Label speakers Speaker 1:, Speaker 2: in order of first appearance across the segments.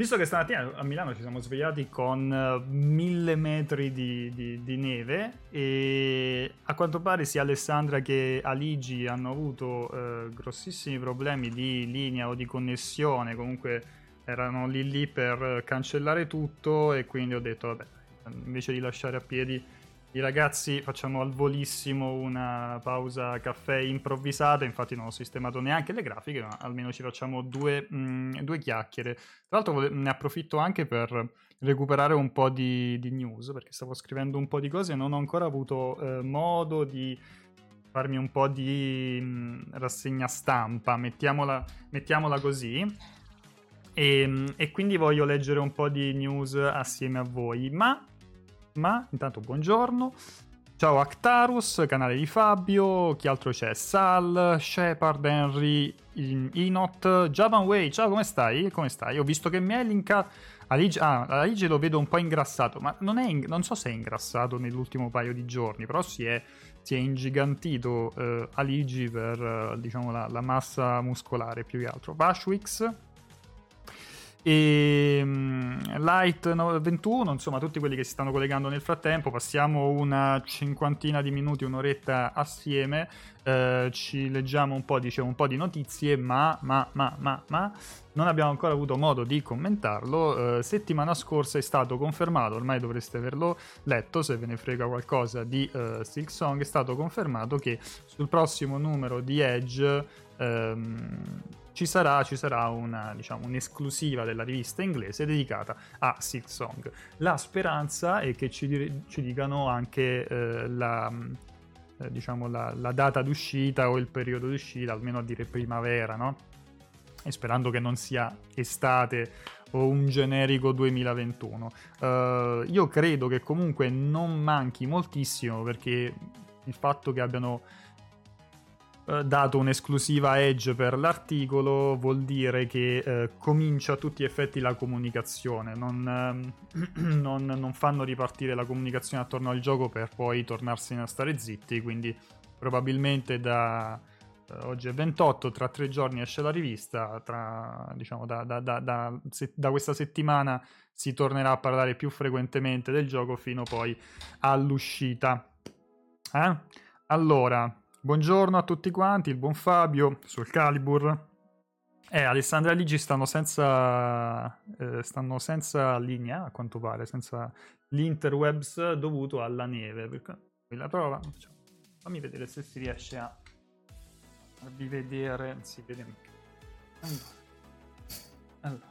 Speaker 1: Visto che stamattina a Milano ci siamo svegliati con uh, mille metri di, di, di, neve e a quanto pare sia Alessandra che Aligi hanno avuto uh, grossissimi problemi di linea o di connessione, comunque erano lì lì per cancellare tutto e quindi ho detto vabbè, invece di lasciare a piedi i ragazzi facciamo al volissimo una pausa caffè improvvisata, infatti non ho sistemato neanche le grafiche, ma almeno ci facciamo due, mh, mm, due chiacchiere. Tra l'altro ne approfitto anche per recuperare un po' di, di, news, perché stavo scrivendo un po' di cose e non ho ancora avuto eh, modo di farmi un po' di mh, mm, rassegna stampa, mettiamola, mettiamola così. E, mm, e quindi voglio leggere un po' di news assieme a voi, ma ma intanto buongiorno. Ciao Actarus, canale di Fabio, chi altro c'è? Sal, Shepard, Henry, Inot, Javan Way, ciao come stai? Come stai? Ho visto che linkato... Aligi, ah, Aligi lo vedo un po' ingrassato, ma non, in... non so se è ingrassato nell'ultimo paio di giorni, però si è, si è ingigantito eh, Aligi per eh, diciamo la, la, massa muscolare più che altro. Vashwix, e um, Light 21, insomma tutti quelli che si stanno collegando nel frattempo, passiamo una cinquantina di minuti, un'oretta assieme, eh, ci leggiamo un po', dicevo, un po' di notizie, ma, ma, ma, ma, ma, non abbiamo ancora avuto modo di commentarlo. Eh, settimana scorsa è stato confermato, ormai dovreste averlo letto, se ve ne frega qualcosa di uh, Silk Song, è stato confermato che sul prossimo numero di Edge... Ehm, ci sarà, ci sarà una, diciamo, un'esclusiva della rivista inglese dedicata a Silk Song. La speranza è che ci, ci dicano anche eh, la, eh, diciamo, la, la, data d'uscita o il periodo d'uscita, almeno a dire primavera, no? E sperando che non sia estate o un generico 2021. Uh, eh, io credo che comunque non manchi moltissimo perché il fatto che abbiano eh, dato un'esclusiva Edge per l'articolo vuol dire che eh, comincia a tutti gli effetti la comunicazione, non, eh, non, non, fanno ripartire la comunicazione attorno al gioco per poi tornarsene a stare zitti, quindi probabilmente da eh, oggi è 28, tra tre giorni esce la rivista, tra, diciamo, da, da, da, se, da questa settimana si tornerà a parlare più frequentemente del gioco fino poi all'uscita. Eh? Allora, Buongiorno a tutti quanti, il buon Fabio sul Calibur. Eh, Alessandra e Ligi stanno senza, eh, stanno senza linea, a quanto pare, senza l'interwebs dovuto alla neve. Perché la prova, fammi vedere se si riesce a farvi vedere. Si vede allora. allora,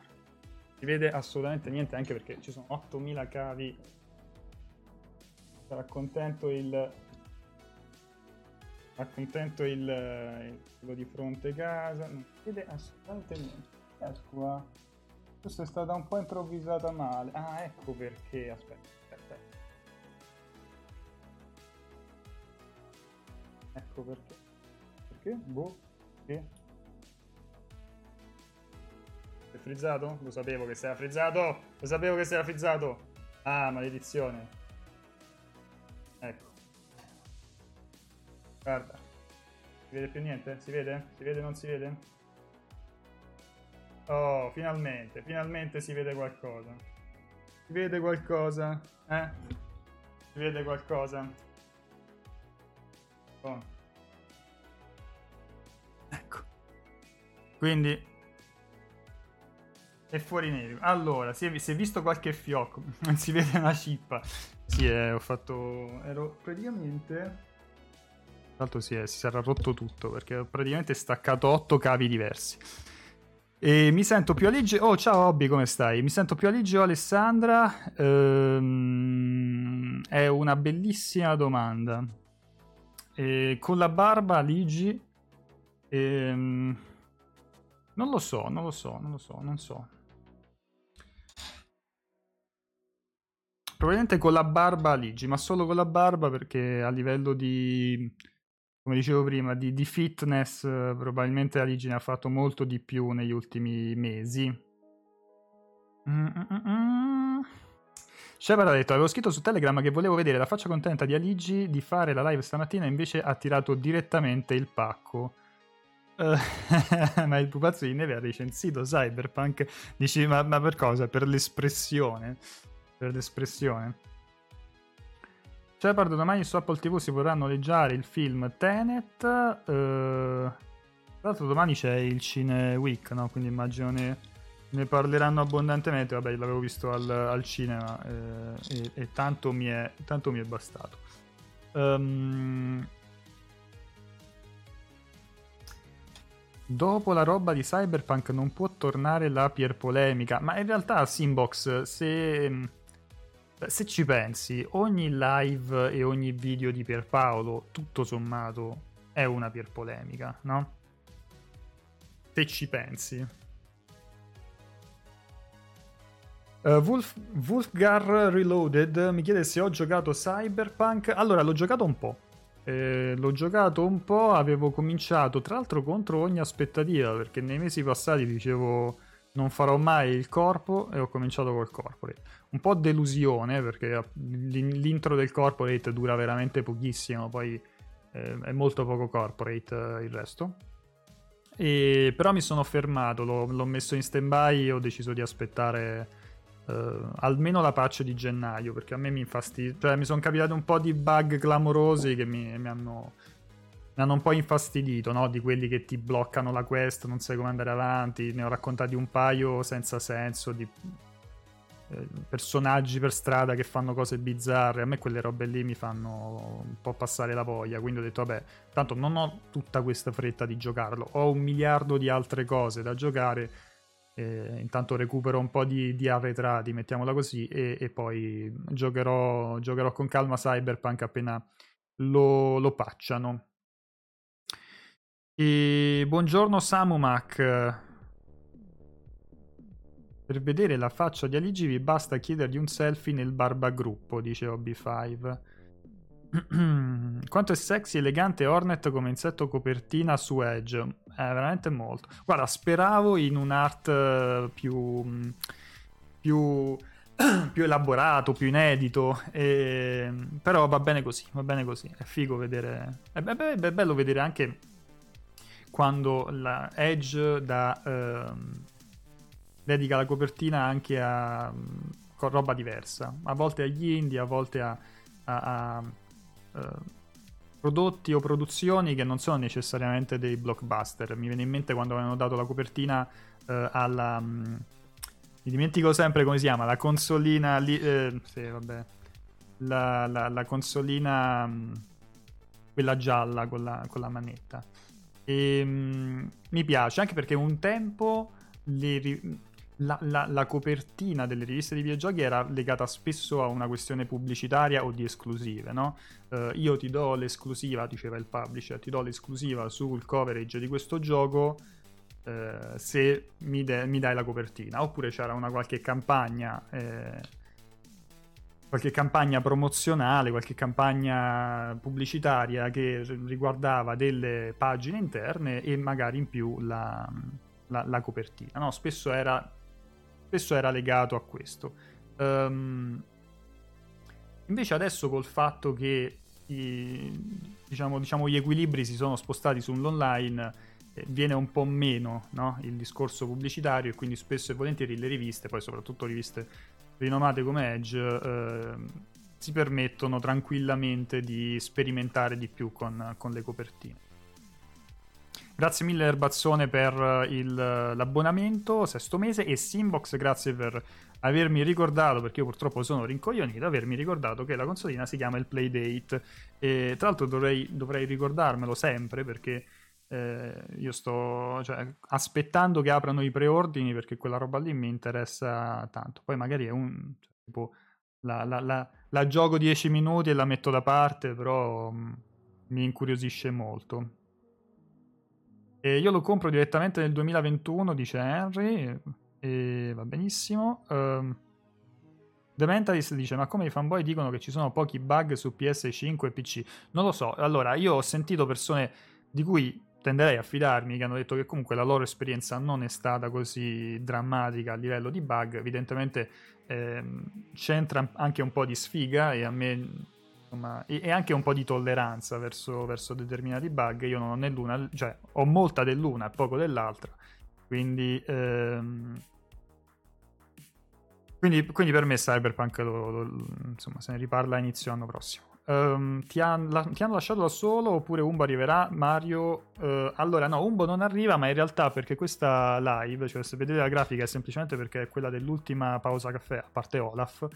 Speaker 1: si vede assolutamente niente, anche perché ci sono 8000 cavi. Sarà contento il accontento il, il, quello di fronte casa non vede assolutamente niente. Ecco qua questa è stata un po' improvvisata male. Ah ecco perché aspetta aspetta. Ecco perché. Perché? boh perché? è frizzato? lo sapevo che si era frizzato. Lo sapevo che si era frizzato. Ah maledizione Guarda. Si vede più niente? Si vede? Si vede o non si vede? Oh, finalmente, finalmente si vede qualcosa. Si vede qualcosa? Eh? Si vede qualcosa? Oh. Ecco. Quindi è fuori nero. Allora, si è, si è, visto qualche fiocco. Non si vede una cippa. Sì, eh, ho fatto... Ero praticamente l'altro si, è, si sarà rotto tutto perché ho praticamente staccato 8 cavi diversi. E mi sento più allegro. Oh, ciao Hobby, come stai? Mi sento più allegro, Alessandra. Ehm, è una bellissima domanda. E con la barba, Ligi. Ehm, non lo so, non lo so, non lo so, non so. Probabilmente con la barba, Ligi, ma solo con la barba perché a livello di come dicevo prima, di, di fitness eh, probabilmente Aligine ha fatto molto di più negli ultimi mesi. Mm-mm-mm. Shepard ha detto, avevo scritto su Telegram che volevo vedere la faccia contenta di Aligi di fare la live stamattina, invece ha tirato direttamente il pacco. Uh, ma il pupazzo di neve ha recensito Cyberpunk. Dici, ma, ma per cosa? Per l'espressione. Per l'espressione. Shepard, domani su Apple TV si potrà noleggiare il film Tenet. Uh, tra l'altro domani c'è il Cine Week, no? Quindi immagino ne, ne parleranno abbondantemente. Vabbè, l'avevo visto al, al cinema eh, e, e tanto, mi è, tanto, mi è, bastato. Um, Dopo la roba di Cyberpunk non può tornare la pier polemica, ma in realtà Simbox, se, se ci pensi, ogni live e ogni video di Pierpaolo, tutto sommato, è una pier polemica, no? Se ci pensi. Uh, Wolf, Wolfgar Reloaded mi chiede se ho giocato Cyberpunk. Allora, l'ho giocato un po'. Eh, l'ho giocato un po', avevo cominciato tra l'altro contro ogni aspettativa perché nei mesi passati dicevo non farò mai il corpo e ho cominciato col corporate. Un po' delusione perché l'intro del corporate dura veramente pochissimo, poi eh, è molto poco corporate eh, il resto. E, però mi sono fermato, l'ho, l'ho messo in stand by e ho deciso di aspettare Uh, almeno la patch di gennaio, perché a me mi infastidia. Cioè, mi sono capitati un po' di bug clamorosi che mi, mi, hanno, hanno, un po' infastidito, no? Di quelli che ti bloccano la quest, non sai come andare avanti. Ne ho raccontati un paio senza senso di eh, personaggi per strada che fanno cose bizzarre. A me quelle robe lì mi fanno un po' passare la voglia. Quindi ho detto, vabbè, tanto non ho tutta questa fretta di giocarlo. Ho un miliardo di altre cose da giocare eh, intanto recupero un po' di, di arretrati, mettiamola così, e, e poi giocherò, giocherò, con calma Cyberpunk appena lo, lo patchano. E buongiorno Samumac. Per vedere la faccia di Aligi vi basta chiedergli un selfie nel barbagruppo, dice OB5. Quanto è sexy, elegante Hornet come insetto copertina su Edge. È veramente molto. Guarda, speravo in un art eh, più. più. più elaborato, più inedito. E... Però va bene così, va bene così. È figo vedere. È, be- è bello vedere anche quando la Edge da. Uh, dedica la copertina anche a. con roba diversa. A volte agli indie, a volte a, a, a eh, prodotti o produzioni che non sono necessariamente dei blockbuster. Mi viene in mente quando avevano dato la copertina uh, alla... Um, mi dimentico sempre come si chiama, la consolina... Li, eh, sì, vabbè. La, la, la consolina... Um, quella gialla con la, con la manetta. E, um, mi piace anche perché un tempo le, la, la, la, copertina delle riviste di videogiochi era legata spesso a una questione pubblicitaria o di esclusive, no? Uh, io ti do l'esclusiva, diceva il publisher, ti do l'esclusiva sul coverage di questo gioco uh, se mi, de- mi, dai la copertina. Oppure c'era una qualche campagna, eh, qualche campagna promozionale, qualche campagna pubblicitaria che riguardava delle pagine interne e magari in più la, la, la copertina. No? Spesso era spesso era legato a questo. Um, invece adesso col fatto che i, diciamo, diciamo, gli equilibri si sono spostati sull'online eh, viene un po' meno no? il discorso pubblicitario e quindi spesso e volentieri le riviste, poi soprattutto riviste rinomate come Edge, eh, si permettono tranquillamente di sperimentare di più con, con le copertine. Grazie mille Erbazzone per eh, il, l'abbonamento, sesto mese, e Simbox grazie per avermi ricordato, perché io purtroppo sono rincoglionito, avermi ricordato che la consolina si chiama il Playdate. E tra l'altro dovrei, dovrei ricordarmelo sempre perché eh, io sto cioè, aspettando che aprano i preordini perché quella roba lì mi interessa tanto. Poi magari è un... Cioè, tipo, la, la, la, la, gioco 10 minuti e la metto da parte, però mh, mm, mi incuriosisce molto. E io lo compro direttamente nel 2021, dice Henry, e va benissimo. Um, The Mentalist dice: Ma come i fanboy dicono che ci sono pochi bug su PS5 e PC? Non lo so. Allora, io ho sentito persone di cui tenderei a fidarmi che hanno detto che comunque la loro esperienza non è stata così drammatica a livello di bug. Evidentemente ehm, c'entra anche un po' di sfiga e a me insomma, e, e, anche un po' di tolleranza verso, verso, determinati bug. Io non ho né l'una, cioè ho molta dell'una e poco dell'altra. Quindi, ehm, quindi, quindi, per me Cyberpunk lo, lo, insomma, se ne riparla inizio anno prossimo. Um, ti, han, la, ti, hanno lasciato da solo oppure Umbo arriverà? Mario, uh, allora no, Umbo non arriva, ma in realtà perché questa live, cioè se vedete la grafica è semplicemente perché è quella dell'ultima pausa caffè, a parte Olaf,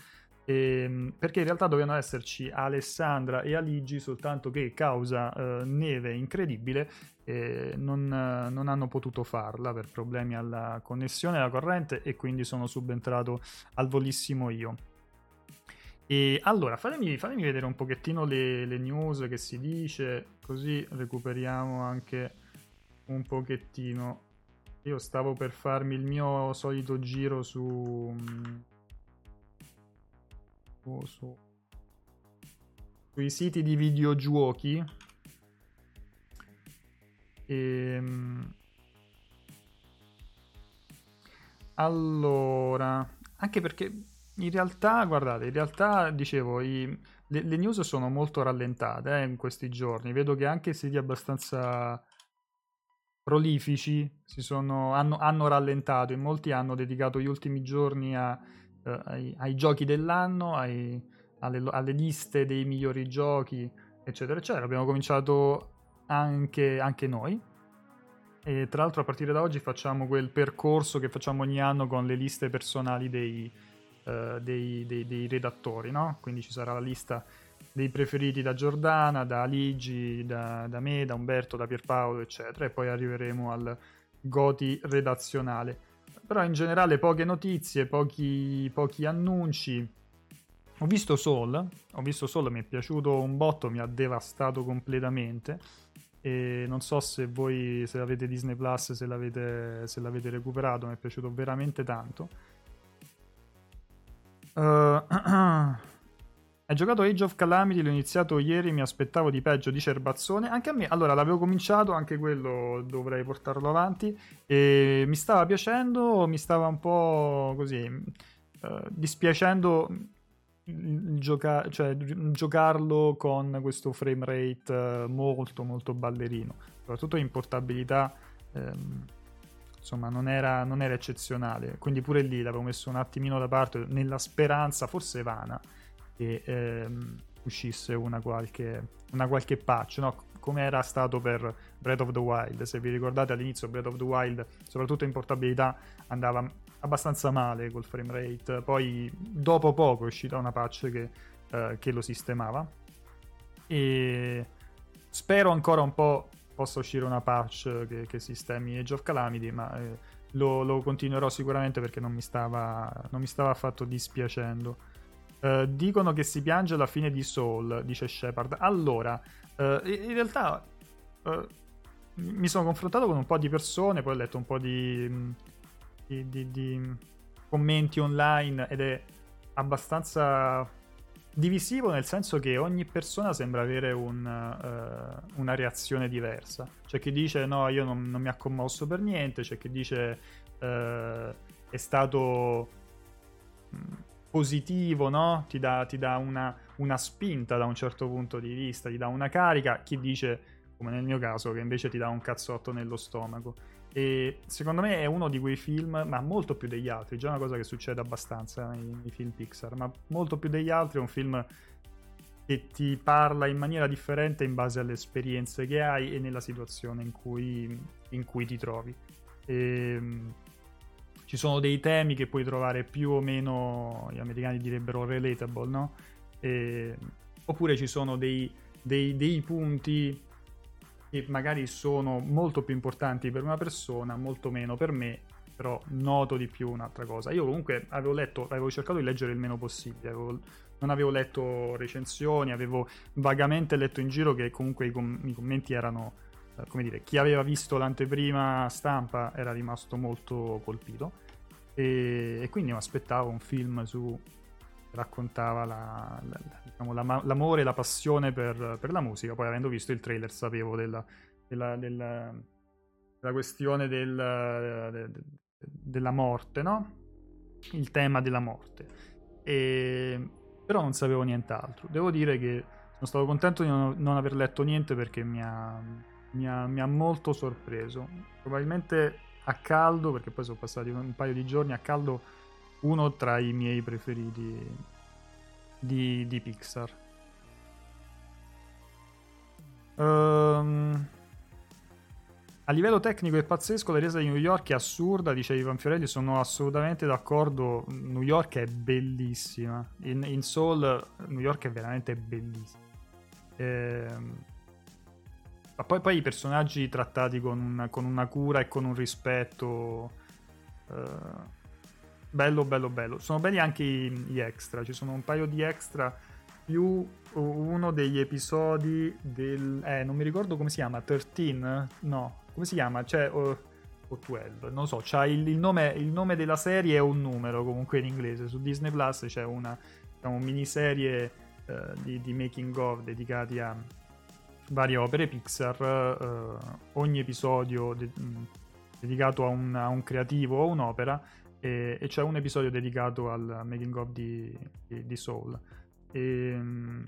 Speaker 1: e, ehm, perché in realtà dovevano esserci Alessandra e Aligi, soltanto che causa uh, neve incredibile eh, non, non, hanno potuto farla per problemi alla connessione alla corrente e quindi sono subentrato al volissimo io. E allora fatemi, fatemi vedere un pochettino le, le, news che si dice, così recuperiamo anche un pochettino. Io stavo per farmi il mio solito giro su, su, su sui siti di videogiochi e, ehm, allora, anche perché in realtà, guardate, in realtà dicevo, i, le, le, news sono molto rallentate eh, in questi giorni. Vedo che anche siti abbastanza prolifici sono, hanno, hanno, rallentato. In molti hanno dedicato gli ultimi giorni a, uh, ai, ai, giochi dell'anno, ai, alle, alle, liste dei migliori giochi, eccetera, eccetera. Abbiamo cominciato anche, anche noi. E tra l'altro a partire da oggi facciamo quel percorso che facciamo ogni anno con le liste personali dei, uh, dei, dei, dei redattori, no? Quindi ci sarà la lista dei preferiti da Giordana, da Aligi, da, da, me, da Umberto, da Pierpaolo, eccetera, e poi arriveremo al Goti redazionale. Però in generale poche notizie, pochi, pochi annunci. Ho visto Soul, ho visto Soul, mi è piaciuto un botto, mi ha devastato completamente e non so se voi se avete Disney Plus se l'avete, se l'avete recuperato mi è piaciuto veramente tanto uh, hai giocato Age of Calamity l'ho iniziato ieri mi aspettavo di peggio di Cerbazzone anche a me allora l'avevo cominciato anche quello dovrei portarlo avanti e mi stava piacendo mi stava un po' così uh, dispiacendo gioca- cioè, giocarlo con questo frame rate eh, molto molto ballerino. Soprattutto in portabilità ehm, insomma non era, non era, eccezionale quindi pure lì l'avevo messo un attimino da parte nella speranza forse vana che ehm, uscisse una qualche, una qualche patch no? come era stato per Breath of the Wild se vi ricordate all'inizio Breath of the Wild soprattutto in portabilità andava abbastanza male col frame rate. Poi dopo poco è uscita una patch che, uh, che lo sistemava. E spero ancora un po' possa uscire una patch che, che sistemi Age of Calamity, ma eh, lo, lo, continuerò sicuramente perché non mi stava, non mi stava affatto dispiacendo. Uh, dicono che si piange alla fine di Soul, dice Shepard. Allora, uh, in realtà uh, mi sono confrontato con un po' di persone, poi ho letto un po' di, di, di, di commenti online ed è abbastanza divisivo nel senso che ogni persona sembra avere un, uh, una reazione diversa. C'è chi dice no, io non, non mi ha commosso per niente, c'è chi dice uh, è stato mm, positivo, no? Ti dà, ti dà una, una, spinta da un certo punto di vista, ti dà una carica, chi dice, come nel mio caso, che invece ti dà un cazzotto nello stomaco. E secondo me è uno di quei film, ma molto più degli altri, già una cosa che succede abbastanza nei, nei film Pixar, ma molto più degli altri è un film che ti parla in maniera differente in base alle esperienze che hai e nella situazione in cui, in cui ti trovi. E, ehm, ci sono dei temi che puoi trovare più o meno, gli americani direbbero relatable, no? E, oppure ci sono dei, dei, dei punti che magari sono molto più importanti per una persona, molto meno per me, però noto di più un'altra cosa. Io comunque avevo letto, avevo cercato di leggere il meno possibile, avevo, non avevo letto recensioni, avevo vagamente letto in giro che comunque i, com- i commenti erano, eh, come dire, chi aveva visto l'anteprima stampa era rimasto molto colpito e, e quindi mi aspettavo un film su raccontava la, la, diciamo, la, l'amore e la passione per, per, la musica. Poi, avendo visto il trailer, sapevo della, della, della, della questione del, de, de, della morte, no? Il tema della morte. E, però non sapevo nient'altro. Devo dire che stato contento di non, non aver letto niente perché mi ha, mi, ha, mi ha, molto sorpreso. Probabilmente a caldo, perché poi sono passati un paio di giorni, a caldo uno tra i miei preferiti di, di Pixar. Um, a livello tecnico è pazzesco, la resa di New York è assurda, dice Ivan Fiorelli, sono assolutamente d'accordo, New York è bellissima, in, in Soul New York è veramente bellissima. Ehm, ma poi, poi, i personaggi trattati con una, con una, cura e con un rispetto... Eh, bello, bello, bello. Sono belli anche gli extra, ci sono un paio di extra più uno degli episodi del... Eh, non mi ricordo come si chiama, 13? No, come si chiama? Cioè, o, o 12, non so, c'ha il, il, nome, il, nome, della serie è un numero comunque in inglese. Su Disney Plus c'è una diciamo, miniserie uh, di, di, making of dedicati a varie opere Pixar. Uh, ogni episodio de- dedicato a un, a un, creativo o un'opera. E, e, c'è un episodio dedicato al making of di, di, di Soul. E, um,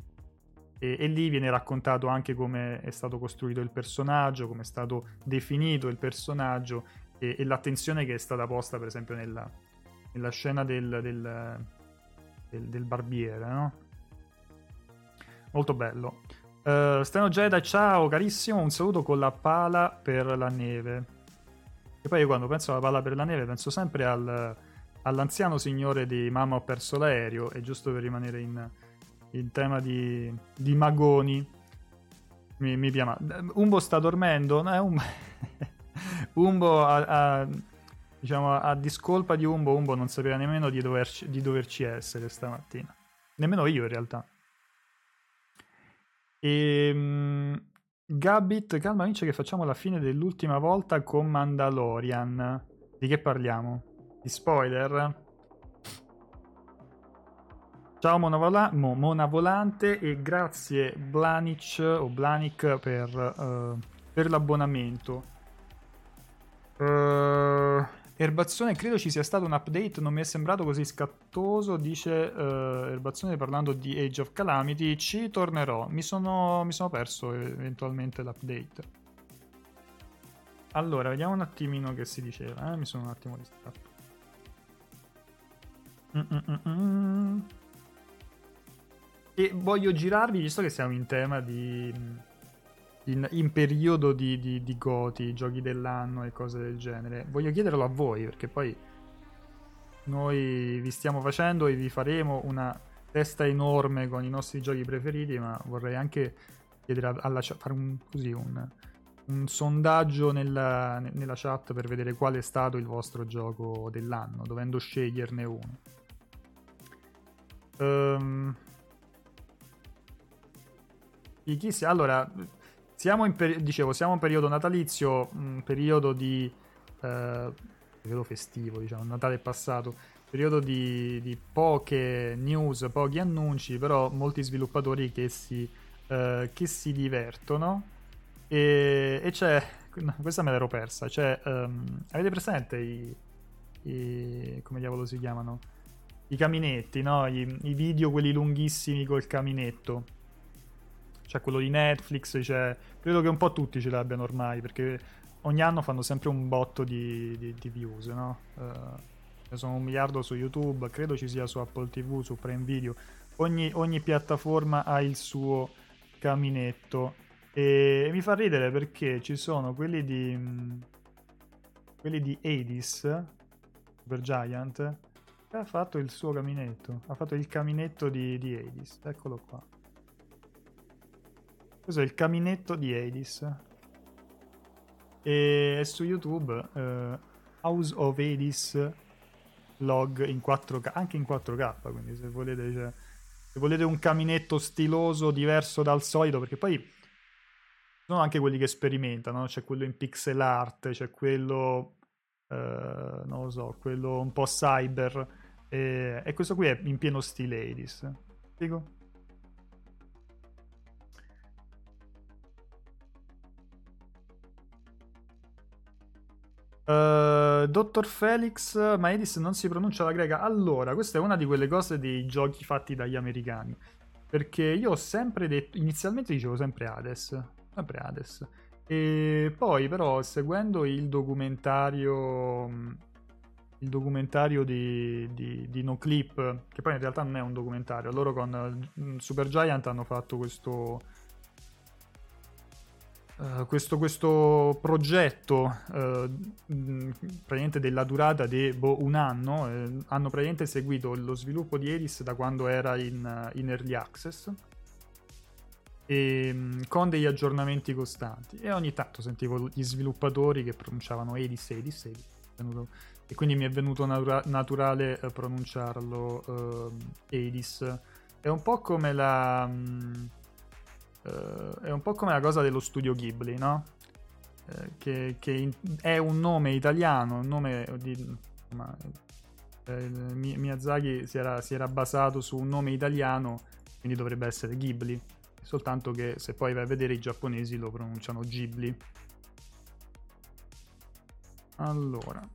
Speaker 1: e, e, lì viene raccontato anche come è stato costruito il personaggio, come è stato definito il personaggio e, e l'attenzione che è stata posta per esempio nella, nella scena del, del, del, del barbiere, no? Molto bello. Uh, Steno Jedi, ciao carissimo, un saluto con la pala per la neve. E poi io quando penso alla pala per la neve penso sempre al, all'anziano signore di Mamma ho perso l'aereo, e giusto per rimanere in, in tema di, di magoni. Mi, mi chiama. Umbo sta dormendo? No, è un... Umbo a, a, diciamo, a discolpa di Umbo, Umbo non sapeva nemmeno di, doverci, di doverci essere stamattina. Nemmeno io in realtà. E, Gabit, calma vince che facciamo la fine dell'ultima volta con Mandalorian. Di che parliamo? Di spoiler? Ciao Mona, Vola- Mo, Mona Volante e grazie Blanic o Blanic per, uh, per l'abbonamento. Uh, Erbazione, credo ci sia stato un update, non mi è sembrato così scattoso, dice uh, Erbazione parlando di Age of Calamity, ci tornerò, mi sono, mi sono perso eventualmente l'update. Allora, vediamo un attimino che si diceva, eh? mi sono un attimo distratto. Mm-mm-mm. E voglio girarvi, visto che siamo in tema di... In, in periodo di, di, di goti, giochi dell'anno e cose del genere, voglio chiederlo a voi, perché poi noi vi stiamo facendo e vi faremo una testa enorme con i nostri giochi preferiti, ma vorrei anche chiedere alla chat, fare un, così, un, un sondaggio nella, nella, chat per vedere qual è stato il vostro gioco dell'anno, dovendo sceglierne uno. Um. Allora, siamo in, per- dicevo, siamo in periodo natalizio, un periodo di... Eh, periodo festivo, diciamo, Natale è passato, periodo di, di, poche news, pochi annunci, però molti sviluppatori che si, eh, che si divertono. E, e, c'è, questa me l'ero persa, cioè, um, avete presente i, i, come diavolo si chiamano? I caminetti, no? I, I video, quelli lunghissimi col caminetto c'è quello di Netflix, c'è... credo che un po' tutti ce l'abbiano ormai, perché ogni anno fanno sempre un botto di, di, di views, no? Uh, sono un miliardo su YouTube, credo ci sia su Apple TV, su Prime Video, ogni, ogni piattaforma ha il suo caminetto. E mi fa ridere perché ci sono quelli di quelli di Hades Super Giant che ha fatto il suo caminetto ha fatto il caminetto di, di Hades. Eccolo qua questo è il caminetto di Hades. E su YouTube uh, House of Hades log in 4K, anche in 4K, quindi se volete, cioè, se volete un caminetto stiloso diverso dal solito, perché poi sono anche quelli che sperimentano, c'è quello in pixel art, c'è quello, uh, non lo so, quello un po' cyber, e, e questo qui è in pieno stile Hades. Spiego? Uh, Dottor Felix Maedis non si pronuncia la greca. Allora, questa è una di quelle cose dei giochi fatti dagli americani. perché io ho sempre detto, inizialmente dicevo sempre Hades, sempre Hades, e poi però seguendo il documentario, il documentario di, di, di Noclip, che poi in realtà non è un documentario, loro con mm, Super Giant hanno fatto questo Uh, questo, questo, progetto uh, praticamente della durata di boh, un anno eh, hanno praticamente seguito lo sviluppo di Eris da quando era in, in early access e, um, con degli aggiornamenti costanti. E ogni tanto sentivo gli sviluppatori che pronunciavano Edis, Edis venuto, e quindi mi è venuto natura- naturale pronunciarlo uh, Edis è un po' come la um, Uh, è un po' come la cosa dello studio Ghibli, no? Uh, che, che in, è un nome italiano, un nome di... Ma, eh, Miyazaki si era, si era, basato su un nome italiano, quindi dovrebbe essere Ghibli. Soltanto che se poi vai a vedere i giapponesi lo pronunciano Ghibli. Allora.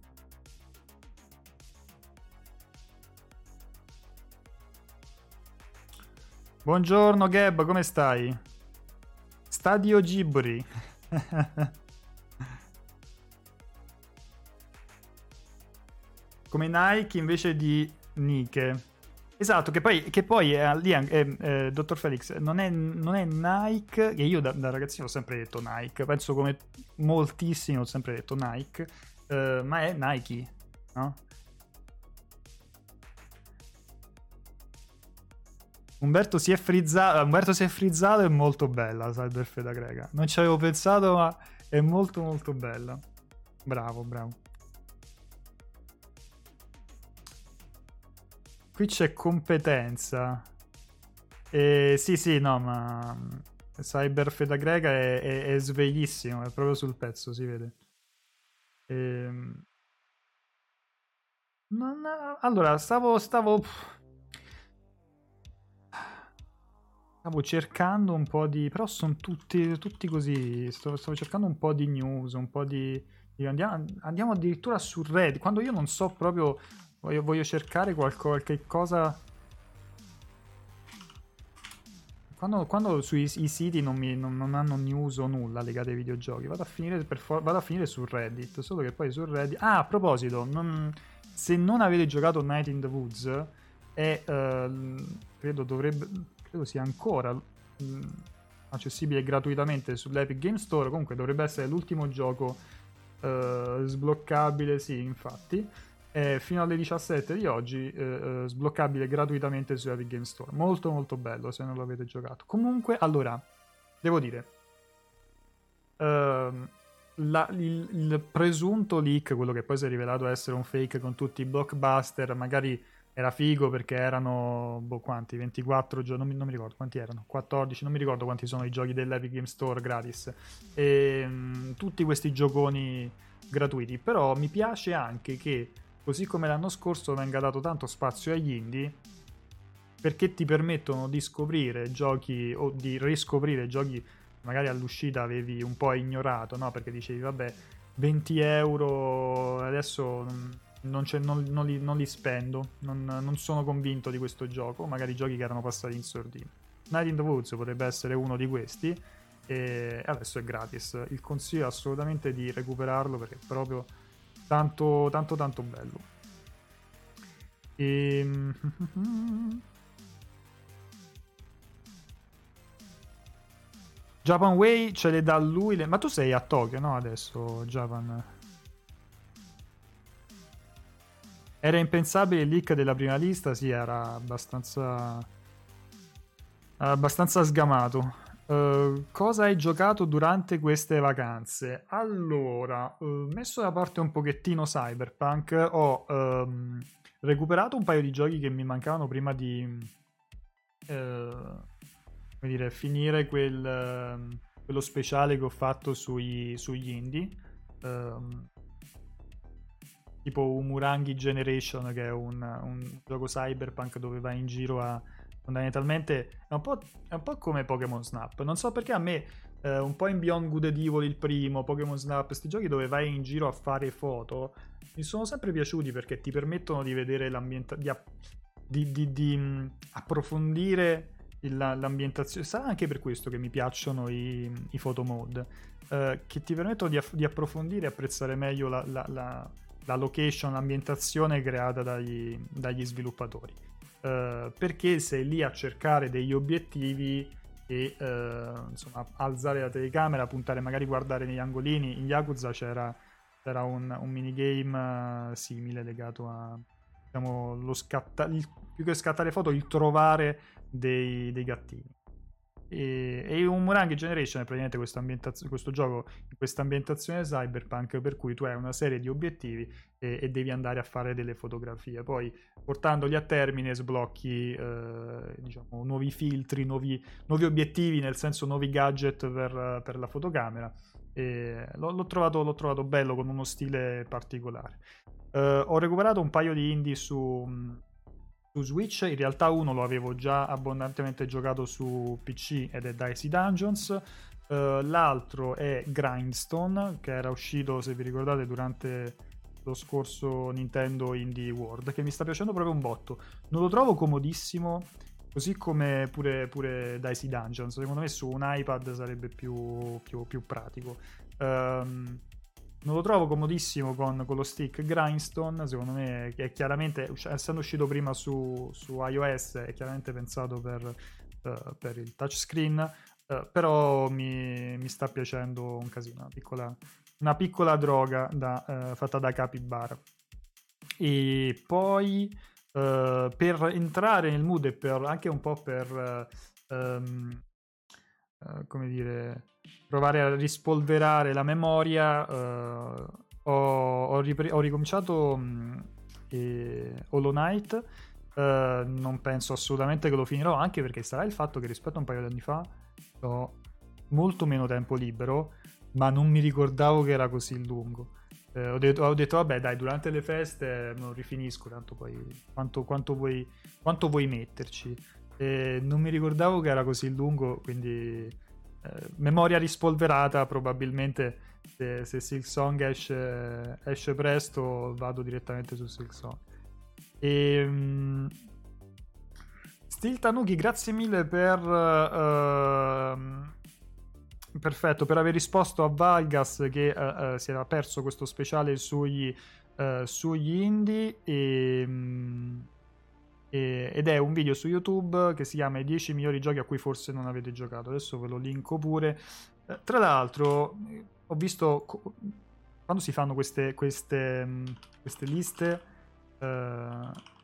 Speaker 1: Buongiorno Gab, come stai? Stadio Ghibli. Come Nike invece di Nike. Esatto, che poi, che poi è, lì, è, è, Dottor Felix, non è, non è Nike, che io da, da, ragazzino ho sempre detto Nike, penso come moltissimi ho sempre detto Nike, uh, ma è Nike, no? Umberto si è frizzato. Umberto si è frizzato. È molto bella Cyberfeda greca. Non ci avevo pensato, ma è molto, molto bella. Bravo, bravo. Qui c'è competenza. E, sì, sì, no, ma Cyberfeda greca è, è, è sveglissimo. È proprio sul pezzo, si vede. E... Ehm, non... Allora, stavo. stavo Stavo cercando un po' di... però sono tutti, tutti così. Stavo, stavo, cercando un po' di news, un po' di... di andiamo, andiamo, addirittura su Reddit. Quando io non so proprio... Voglio, voglio cercare qualche cosa... Quando, quando sui siti non, mi, non, non, hanno news o nulla legate ai videogiochi, vado a finire, for- vado a finire su Reddit. Solo che poi su Reddit... Ah, a proposito, non, se non avete giocato Night in the Woods, è... Uh, credo dovrebbe credo sia ancora mh, mm, accessibile gratuitamente sull'Epic Game Store. Comunque dovrebbe essere l'ultimo gioco uh, sbloccabile, sì, infatti. È fino alle 17 di oggi uh, sbloccabile gratuitamente su Epic Game Store. Molto molto bello se non lo avete giocato. Comunque, allora, devo dire... Uh, la, il, il, presunto leak, quello che poi si è rivelato essere un fake con tutti i blockbuster, magari era figo perché erano, boh, quanti, 24 giochi, non, non, mi ricordo quanti erano, 14, non mi ricordo quanti sono i giochi dell'Epic Game Store gratis. E mh, mm, tutti questi gioconi gratuiti, però mi piace anche che, così come l'anno scorso, venga dato tanto spazio agli indie, perché ti permettono di scoprire giochi o di riscoprire giochi magari all'uscita avevi un po' ignorato, no? Perché dicevi, vabbè, 20 euro adesso non, non, non, li, non, li, spendo, non, sono convinto di questo gioco, magari giochi che erano passati in sordina. Night in the Woods potrebbe essere uno di questi e adesso è gratis. Il consiglio è assolutamente di recuperarlo perché è proprio tanto tanto tanto bello. E... Ehm, Japan Way ce le dà lui. Le... Ma tu sei a Tokyo, no? Adesso, Japan. Era impensabile il leak della prima lista, sì, era abbastanza. abbastanza sgamato. Uh, cosa hai giocato durante queste vacanze? Allora, uh, messo da parte un pochettino Cyberpunk, ho um, recuperato un paio di giochi che mi mancavano prima di uh, dire, finire quel, ehm, quello speciale che ho fatto sui, sugli indie. Um, tipo Umurangi Generation, che è un, un, gioco cyberpunk dove vai in giro a fondamentalmente è un po', è un po come Pokémon Snap. Non so perché a me eh, un po' in Beyond Good and Evil il primo, Pokémon Snap, questi giochi dove vai in giro a fare foto, mi sono sempre piaciuti perché ti permettono di vedere l'ambiente, di, di, di, di mh, approfondire l'ambientazione. Sarà anche per questo che mi piacciono i, i photo mode, eh, che ti permettono di, aff- di, approfondire e apprezzare meglio la, la, la, la location, l'ambientazione creata dagli, dagli sviluppatori. Eh, perché sei lì a cercare degli obiettivi e eh, insomma alzare la telecamera, puntare, magari guardare negli angolini. In Yakuza c'era, c'era un, un minigame uh, simile legato a diciamo, lo scatta- più che scattare foto, il trovare dei, dei gattini. E, e un Murangi Generation è praticamente questo gioco in questa ambientazione cyberpunk per cui tu hai una serie di obiettivi e, e devi andare a fare delle fotografie. Poi portandoli a termine sblocchi eh, diciamo, nuovi filtri, nuovi, nuovi, obiettivi, nel senso nuovi gadget per, per la fotocamera. L'ho, l'ho, trovato, l'ho, trovato, bello con uno stile particolare. Uh, ho recuperato un paio di indie su, su Switch, in realtà uno lo avevo già abbondantemente giocato su PC ed è Dicey Dungeons, uh, l'altro è Grindstone che era uscito se vi ricordate durante lo scorso Nintendo Indie World che mi sta piacendo proprio un botto, non lo trovo comodissimo così come pure, pure Dicey Dungeons, secondo me su un iPad sarebbe più, più, più pratico. Um, non lo trovo comodissimo con, con, lo stick Grindstone, secondo me è chiaramente, essendo uscito prima su, su iOS, è chiaramente pensato per, uh, per il touchscreen, uh, però mi, mi, sta piacendo un casino, una piccola, una piccola droga da, uh, fatta da Capybara. E poi per entrare nel mood e per, anche un po' per... Um, come dire provare a rispolverare la memoria, uh, ho, ho, ripre- ho, ricominciato um, eh, Hollow Knight. Uh, non penso assolutamente che lo finirò, anche perché sarà il fatto che rispetto a un paio di anni fa ho molto meno tempo libero, ma non mi ricordavo che era così lungo. Eh, ho, detto, ho, detto, vabbè, dai, durante le feste me lo rifinisco, tanto poi quanto, quanto, vuoi, quanto vuoi metterci. Eh, non mi ricordavo che era così lungo, quindi eh, memoria rispolverata probabilmente se, se Silksong esce, esce, presto vado direttamente su Silksong e um, Steel Tanuki grazie mille per uh, perfetto per aver risposto a Valgas che uh, uh, si era perso questo speciale sugli, sugli indie. E um, e, ed è un video su YouTube che si chiama I 10 migliori giochi a cui forse non avete giocato. Adesso ve lo linko pure. Eh, tra l'altro, ho visto co- quando si fanno queste, queste, queste liste. Eh,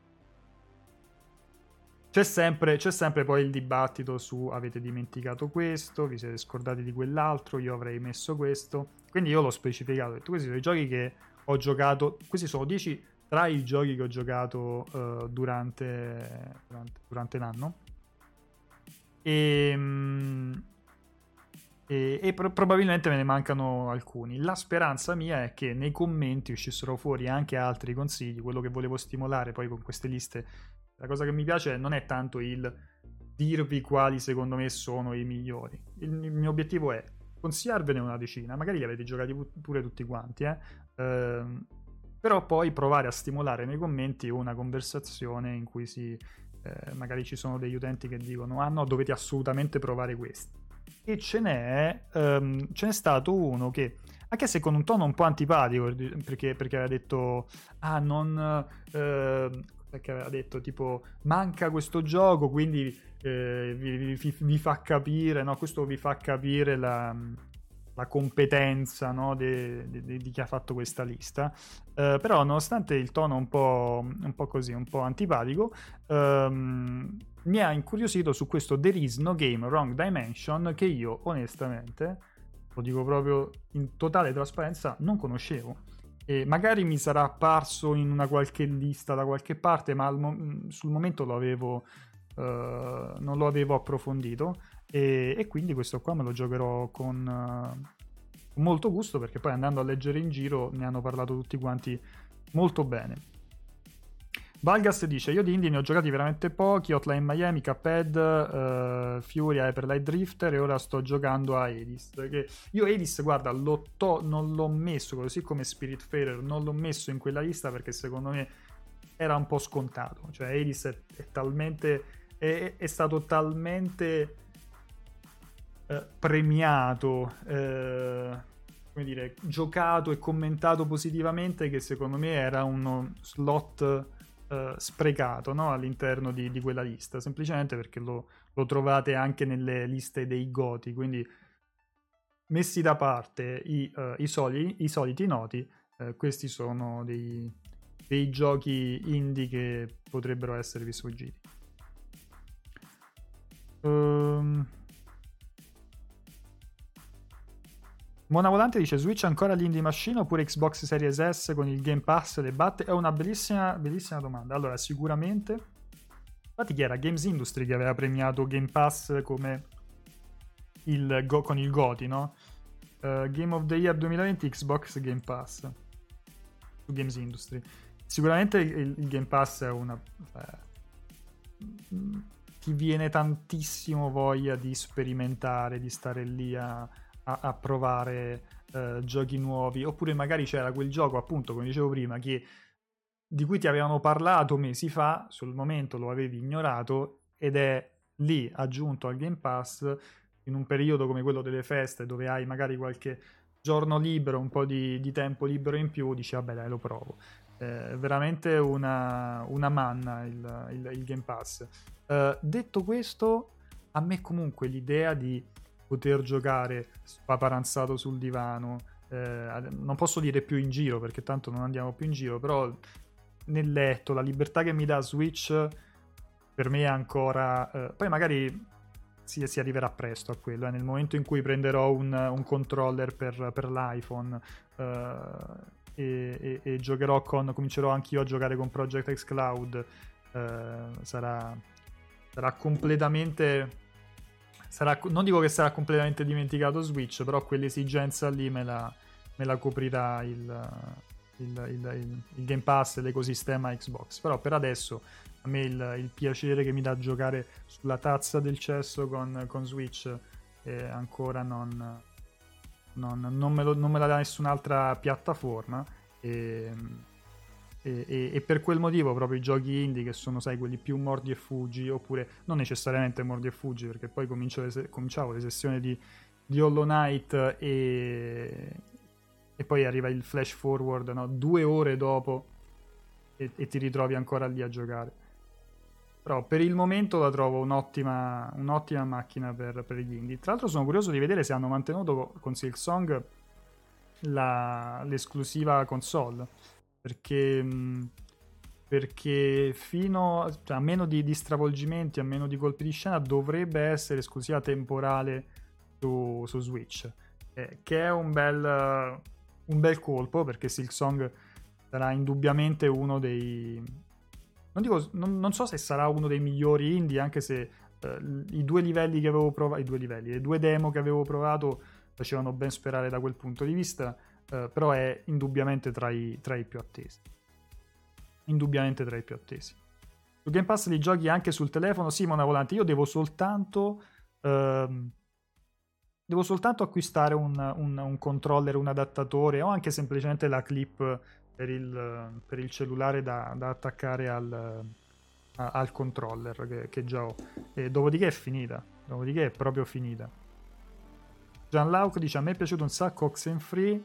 Speaker 1: c'è sempre, c'è sempre, poi il dibattito su avete dimenticato questo, vi siete scordati di quell'altro, io avrei messo questo. Quindi io l'ho specificato. Questi sono i giochi che ho giocato. Questi sono 10 tra i giochi che ho giocato uh, durante, durante, durante, l'anno. E, um, e, e pro- probabilmente me ne mancano alcuni. La speranza mia è che nei commenti uscissero fuori anche altri consigli. Quello che volevo stimolare poi con queste liste. La cosa che mi piace non è tanto il dirvi quali secondo me sono i migliori. Il, il mio obiettivo è consigliarvene una decina. Magari li avete giocati pure tutti quanti, eh. Uh, però poi provare a stimolare nei commenti una conversazione in cui si, eh, magari ci sono degli utenti che dicono ah no dovete assolutamente provare questo. E ce n'è, um, ce n'è stato uno che anche se con un tono un po' antipatico perché, perché aveva detto ah non eh, perché aveva detto tipo manca questo gioco quindi eh, vi, vi, vi, fa capire no questo vi fa capire la la competenza no, di chi ha fatto questa lista. Uh, però, nonostante il tono un po', un po', così, un po' antipatico, um, mi ha incuriosito su questo There is no game wrong dimension che io onestamente, lo dico proprio in totale trasparenza, non conoscevo. E magari mi sarà apparso in una qualche lista da qualche parte, ma mo- sul momento lo avevo, uh, non lo avevo approfondito. E, e, quindi questo qua me lo giocherò con, uh, molto gusto perché poi andando a leggere in giro ne hanno parlato tutti quanti molto bene. Valgas dice: Io di indie ne ho giocati veramente pochi. Hotline Miami, Cuphead, uh, Furia, Hyperlight Drifter. E ora sto giocando a Hades. Che io Hades, guarda, to- non l'ho messo così come Spirit Spiritfarer. Non l'ho messo in quella lista perché secondo me era un po' scontato. Cioè, Hades è, è talmente è, è stato talmente eh, premiato, eh, come dire, giocato e commentato positivamente che secondo me era uno slot eh, sprecato no? all'interno di, di, quella lista, semplicemente perché lo, lo, trovate anche nelle liste dei goti, quindi messi da parte i, uh, i, soli, i soliti noti, uh, questi sono dei, dei giochi indie che potrebbero esservi sfuggiti. Um, Mona Volante dice Switch ancora l'indie machine oppure Xbox Series S con il Game Pass le batte? È una bellissima, bellissima domanda. Allora, sicuramente... Infatti chi era? Games Industry che aveva premiato Game Pass come il go- con il GOTI, no? Uh, Game of the Year 2020 Xbox Game Pass su Games Industry. Sicuramente il, il Game Pass è una... Eh, ti viene tantissimo voglia di sperimentare, di stare lì a a, a provare uh, giochi nuovi, oppure magari c'era quel gioco, appunto, come dicevo prima, che, di cui ti avevano parlato mesi fa, sul momento lo avevi ignorato ed è lì aggiunto al Game Pass in un periodo come quello delle feste dove hai magari qualche giorno libero, un po' di, di tempo libero in più, dici vabbè dai lo provo. È veramente una, una manna il, il, il Game Pass. Uh, detto questo, a me comunque l'idea di poter giocare spaparanzato sul divano. Eh, non posso dire più in giro perché tanto non andiamo più in giro, però nel letto, la libertà che mi dà Switch per me è ancora... Eh, poi magari si, si, arriverà presto a quello, eh, nel momento in cui prenderò un, un controller per, per l'iPhone eh, e, e, e, giocherò con... comincerò anch'io a giocare con Project X Cloud, eh, sarà, sarà completamente sarà, non dico che sarà completamente dimenticato Switch, però quell'esigenza lì me la, me la coprirà il, il, il, il, Game Pass e l'ecosistema Xbox. Però per adesso a me il, piacere che mi dà giocare sulla tazza del cesso con, con Switch ancora non, non, non, me lo, non, me la dà nessun'altra piattaforma. E, e, e, e, per quel motivo proprio i giochi indie che sono, sai, quelli più mordi e fuggi, oppure non necessariamente mordi e fuggi, perché poi le, cominciavo le sessioni di, di Hollow Knight e, e, poi arriva il flash forward, no? due ore dopo e, e, ti ritrovi ancora lì a giocare. Però per il momento la trovo un'ottima, un'ottima macchina per, per gli indie. Tra l'altro sono curioso di vedere se hanno mantenuto con Silksong la, l'esclusiva console perché, mm, perché fino cioè, a meno di, di, stravolgimenti, a meno di colpi di scena, dovrebbe essere esclusiva temporale su, su Switch, eh, che è un bel, un bel colpo perché Silksong sarà indubbiamente uno dei... Non, dico, non, non, so se sarà uno dei migliori indie, anche se eh, i due livelli che avevo provato, i due livelli, le due demo che avevo provato facevano ben sperare da quel punto di vista eh, però è indubbiamente tra i, tra i, più attesi. Indubbiamente tra i più attesi. Su Game Pass li giochi anche sul telefono? Sì, Mona Volante, io devo soltanto... Ehm, devo soltanto acquistare un, un, un, controller, un adattatore o anche semplicemente la clip per il, per il cellulare da, da attaccare al, a, al controller che, che, già ho. E dopodiché è finita. Dopodiché è proprio finita. Gianlauco dice: A me è piaciuto un sacco Oxenfree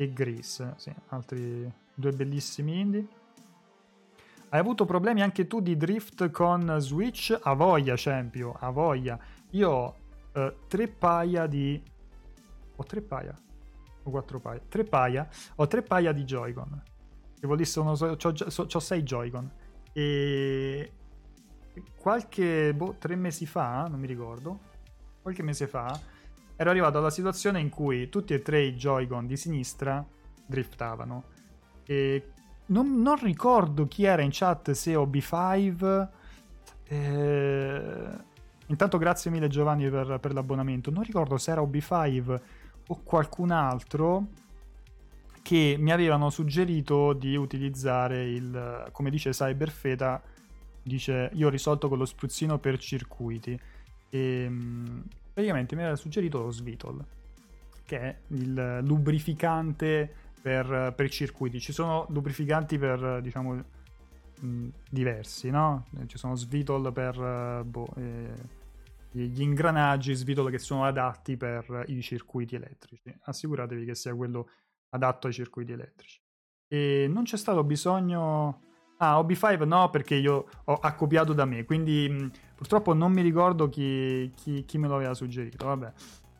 Speaker 1: e Grease, sì, altri due bellissimi indie. Hai avuto problemi anche tu di drift con Switch? A voglia, Champio, a voglia. Io ho uh, tre paia di... Ho tre paia? O quattro paia? Tre paia? Ho tre paia di Joy-Con. Che vuol dire sono, ho, ho, ho sei Joy-Con. E qualche... Boh, tre mesi fa, non mi ricordo. Qualche mese fa ero arrivato alla situazione in cui tutti e tre i Joy-Con di sinistra driftavano. E non, non ricordo chi era in chat, se OB5. Eh... Intanto grazie mille Giovanni per, per, l'abbonamento. Non ricordo se era OB5 o qualcun altro che mi avevano suggerito di utilizzare il, come dice Cyberfeta, dice io ho risolto con lo spruzzino per circuiti. E, ehm, praticamente mi aveva suggerito lo Svitol, che è il lubrificante per, per i circuiti. Ci sono lubrificanti per, diciamo, mh, diversi, no? Ci sono svitol per uh, boh, eh, gli ingranaggi, svitol che sono adatti per i circuiti elettrici. Assicuratevi che sia quello adatto ai circuiti elettrici. E non c'è stato bisogno... Ah, OB5 no, perché io ho accoppiato da me, quindi mh, purtroppo non mi ricordo chi, chi, chi me lo aveva suggerito, vabbè.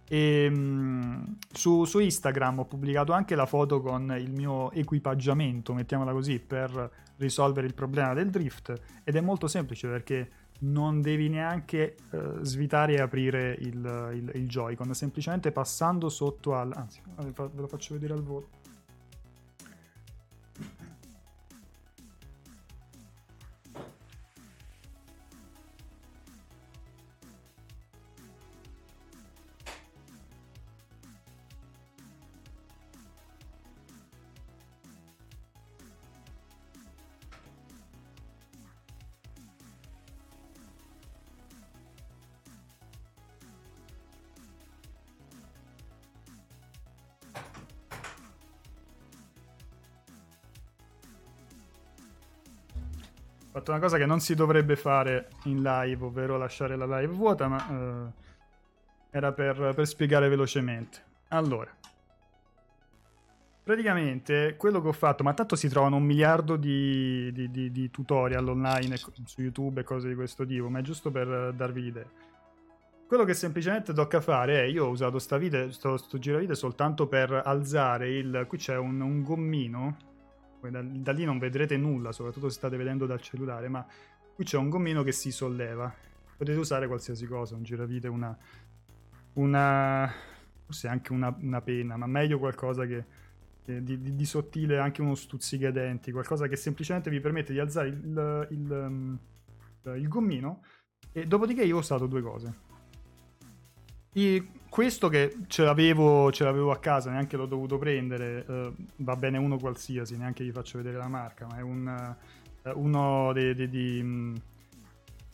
Speaker 1: E, mh, su, su, Instagram ho pubblicato anche la foto con il mio equipaggiamento, mettiamola così, per risolvere il problema del drift ed è molto semplice perché non devi neanche uh, svitare e aprire il, il, il Joy-Con, semplicemente passando sotto al... anzi, ve lo faccio vedere al volo. Fatto una cosa che non si dovrebbe fare in live, ovvero lasciare la live vuota, ma uh, era per, per spiegare velocemente. Allora, praticamente quello che ho fatto, ma tanto si trovano un miliardo di, di, di, di, tutorial online su YouTube e cose di questo tipo, ma è giusto per darvi l'idea. Quello che semplicemente tocca fare è, io ho usato sta vite, sto, sto giravite soltanto per alzare il... qui c'è un, un gommino da, da, lì non vedrete nulla, soprattutto se state vedendo dal cellulare, ma qui c'è un gommino che si solleva. Potete usare qualsiasi cosa, un giravite, una... una forse anche una, una penna, ma meglio qualcosa che, che di, di, di, sottile, anche uno stuzzicadenti, qualcosa che semplicemente vi permette di alzare il, il, il, il gommino. E dopodiché io ho usato due cose. E questo che ce l'avevo, ce l'avevo, a casa, neanche l'ho dovuto prendere, uh, va bene uno qualsiasi, neanche vi faccio vedere la marca, ma è un, uh, uno dei... dei, dei um,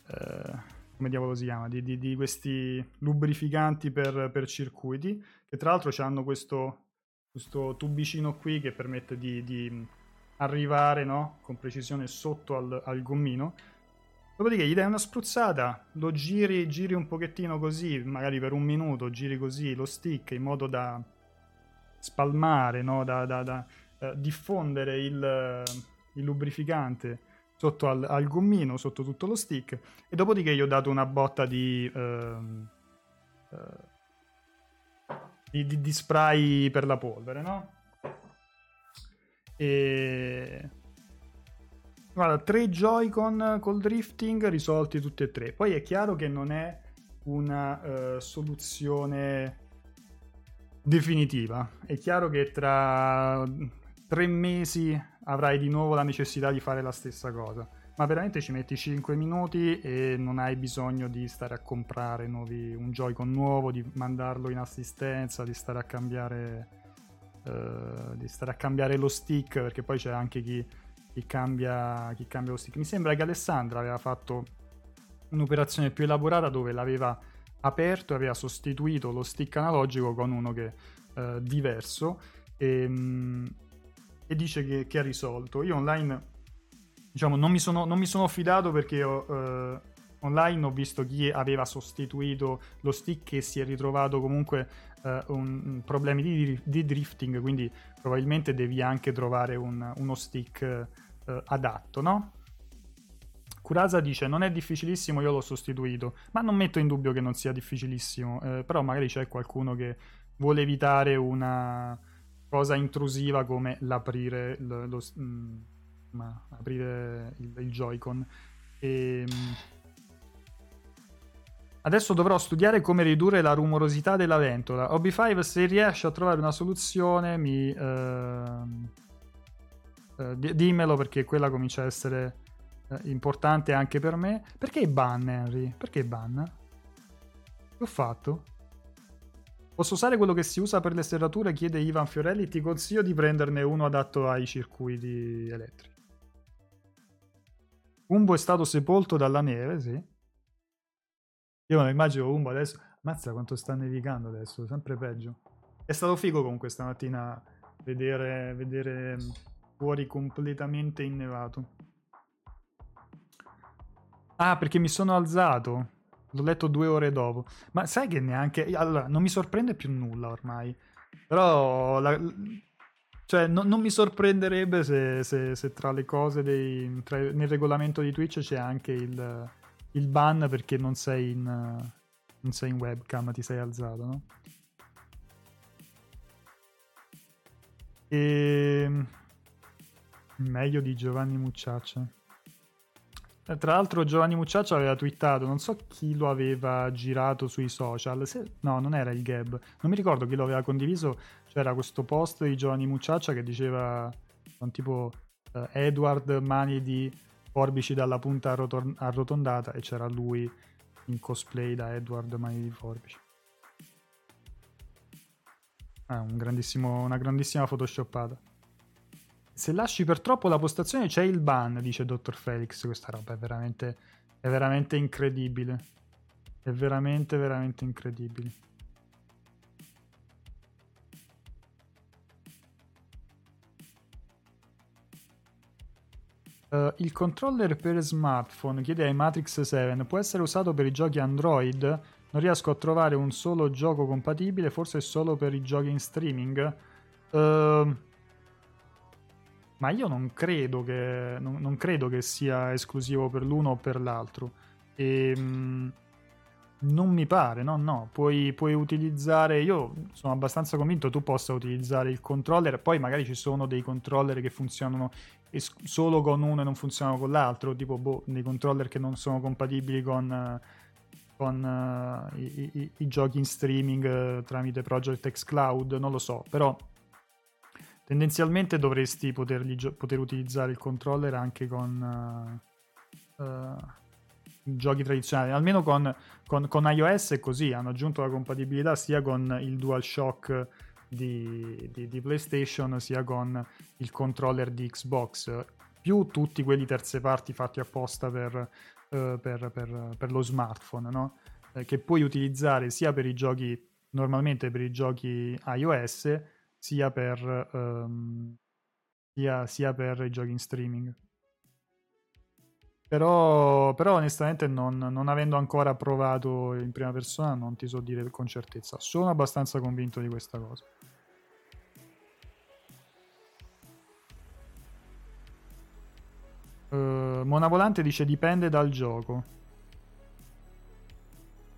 Speaker 1: uh, come diavolo si chiama? Di, di, di questi lubrificanti per, per, circuiti, che tra l'altro hanno questo, questo tubicino qui che permette di, di arrivare no? con precisione sotto al, al gommino Dopodiché gli dai una spruzzata, lo giri, giri un pochettino così, magari per un minuto, giri così lo stick in modo da spalmare, no? da, da, da uh, diffondere il, il, lubrificante sotto al, al, gommino, sotto tutto lo stick. E dopodiché gli ho dato una botta di, uh, uh, di, di, di spray per la polvere, no? E Guarda, tre Joy-Con col drifting risolti tutti e tre. Poi è chiaro che non è una uh, soluzione definitiva. È chiaro che tra tre mesi avrai di nuovo la necessità di fare la stessa cosa. Ma veramente ci metti 5 minuti e non hai bisogno di stare a comprare nuovi, un Joy-Con nuovo, di mandarlo in assistenza, di stare a cambiare, uh, di stare a cambiare lo stick, perché poi c'è anche chi chi cambia, chi cambia lo stick. Mi sembra che Alessandra aveva fatto un'operazione più elaborata dove l'aveva aperto e aveva sostituito lo stick analogico con uno che eh, diverso e, ehm, e dice che, che, ha risolto. Io online diciamo non mi sono, non mi sono fidato perché ho, eh, online ho visto chi aveva sostituito lo stick e si è ritrovato comunque eh, un, problemi di, di, drifting quindi probabilmente devi anche trovare un, uno stick eh, adatto, no? Kurasa dice non è difficilissimo, io l'ho sostituito, ma non metto in dubbio che non sia difficilissimo, eh, però magari c'è qualcuno che vuole evitare una cosa intrusiva come l'aprire lo, lo, mh, mm, aprire il, il Joy-Con. E, ehm, Adesso dovrò studiare come ridurre la rumorosità della ventola. OB5 se riesce a trovare una soluzione mi... Uh, Uh, dimmelo perché quella comincia a essere uh, importante anche per me. Perché ban, Henry? Perché ban? Che ho fatto? Posso usare quello che si usa per le serrature? Chiede Ivan Fiorelli. Ti consiglio di prenderne uno adatto ai circuiti elettrici. Umbo è stato sepolto dalla neve, sì. Io non immagino Umbo adesso. Mazza quanto sta nevicando adesso, sempre peggio. È stato figo comunque stamattina vedere, vedere fuori completamente innevato. Ah, perché mi sono alzato. L'ho letto due ore dopo. Ma sai che neanche... Allora, non mi sorprende più nulla ormai. Però... La... Cioè, no, non mi sorprenderebbe se, se, se, tra le cose dei... Tra... nel regolamento di Twitch c'è anche il, il ban perché non sei in... non sei in webcam, ti sei alzato, no? E... Meglio di Giovanni Mucciaccia. Eh, tra l'altro Giovanni Mucciaccio aveva twittato, non so chi lo aveva girato sui social, se... no non era il Gab, non mi ricordo chi lo aveva condiviso, c'era questo post di Giovanni Mucciaccia che diceva un tipo uh, Edward mani di forbici dalla punta arroton- arrotondata e c'era lui in cosplay da Edward mani di forbici. Ah, un una grandissima photoshoppata. Se lasci per troppo la postazione c'è il ban, dice Dr. Felix. Questa roba è veramente, è veramente incredibile. È veramente, veramente incredibile. Uh, il controller per smartphone, chiede ai Matrix 7, può essere usato per i giochi Android? Non riesco a trovare un solo gioco compatibile, forse solo per i giochi in streaming. Uh, ma io non credo che, non, non credo che sia esclusivo per l'uno o per l'altro. E, ehm, mh, non mi pare, no, no, puoi, puoi, utilizzare, io sono abbastanza convinto tu possa utilizzare il controller, poi magari ci sono dei controller che funzionano es- solo con uno e non funzionano con l'altro, tipo boh, dei controller che non sono compatibili con, con uh, i, i, i, giochi in streaming uh, tramite Project X Cloud, non lo so, però tendenzialmente dovresti gio- poter utilizzare il controller anche con uh, uh, giochi tradizionali. Almeno con, con, con, iOS è così, hanno aggiunto la compatibilità sia con il DualShock di, di, di PlayStation sia con il controller di Xbox, più tutti quelli terze parti fatti apposta per, uh, per, per, per lo smartphone, no? eh, che puoi utilizzare sia per i giochi normalmente per i giochi iOS sia per, um, sia, sia per i giochi in streaming. Però, però onestamente non, non, avendo ancora provato in prima persona non ti so dire con certezza. Sono abbastanza convinto di questa cosa. Uh, Mona Volante dice dipende dal gioco.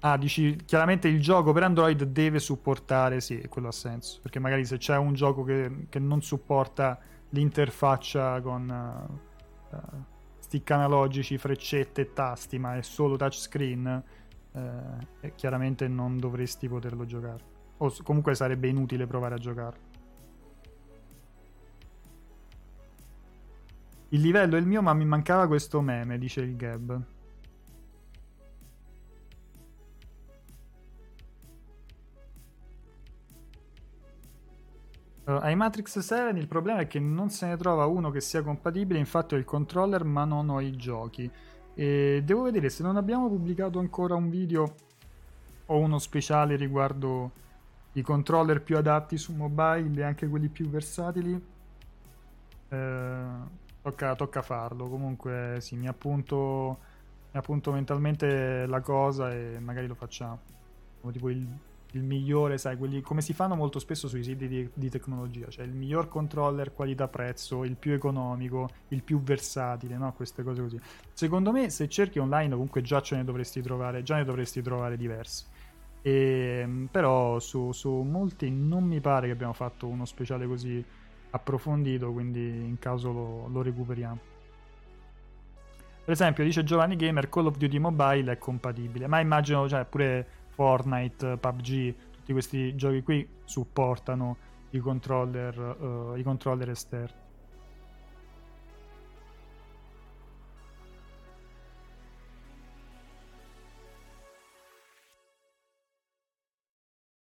Speaker 1: Ah, dici chiaramente il gioco per Android deve supportare, sì, quello ha senso. Perché magari se c'è un gioco che, che non supporta l'interfaccia con uh, stick analogici, freccette e tasti, ma è solo touchscreen, uh, chiaramente non dovresti poterlo giocare. O comunque sarebbe inutile provare a giocarlo. Il livello è il mio, ma mi mancava questo meme, dice il Gab. Ai Matrix 7 il problema è che non se ne trova uno che sia compatibile, infatti ho il controller ma non ho i giochi. E devo vedere se non abbiamo pubblicato ancora un video o uno speciale riguardo i controller più adatti su mobile e anche quelli più versatili. Eh, tocca, tocca, farlo. Comunque sì, mi appunto, mi appunto mentalmente la cosa e magari lo facciamo. Tipo il il migliore, sai, quelli come si fanno molto spesso sui siti di, di tecnologia, cioè il miglior controller qualità-prezzo, il più economico, il più versatile, no? Queste cose così. Secondo me, se cerchi online, comunque già ce ne dovresti trovare, già ne dovresti trovare diversi. E, ehm, però su, su molti non mi pare che abbiamo fatto uno speciale così approfondito, quindi in caso lo, lo recuperiamo. Per esempio, dice Giovanni Gamer, Call of Duty Mobile è compatibile, ma immagino, cioè, pure Fortnite, PUBG, tutti questi giochi qui supportano i controller, uh, i controller esterni.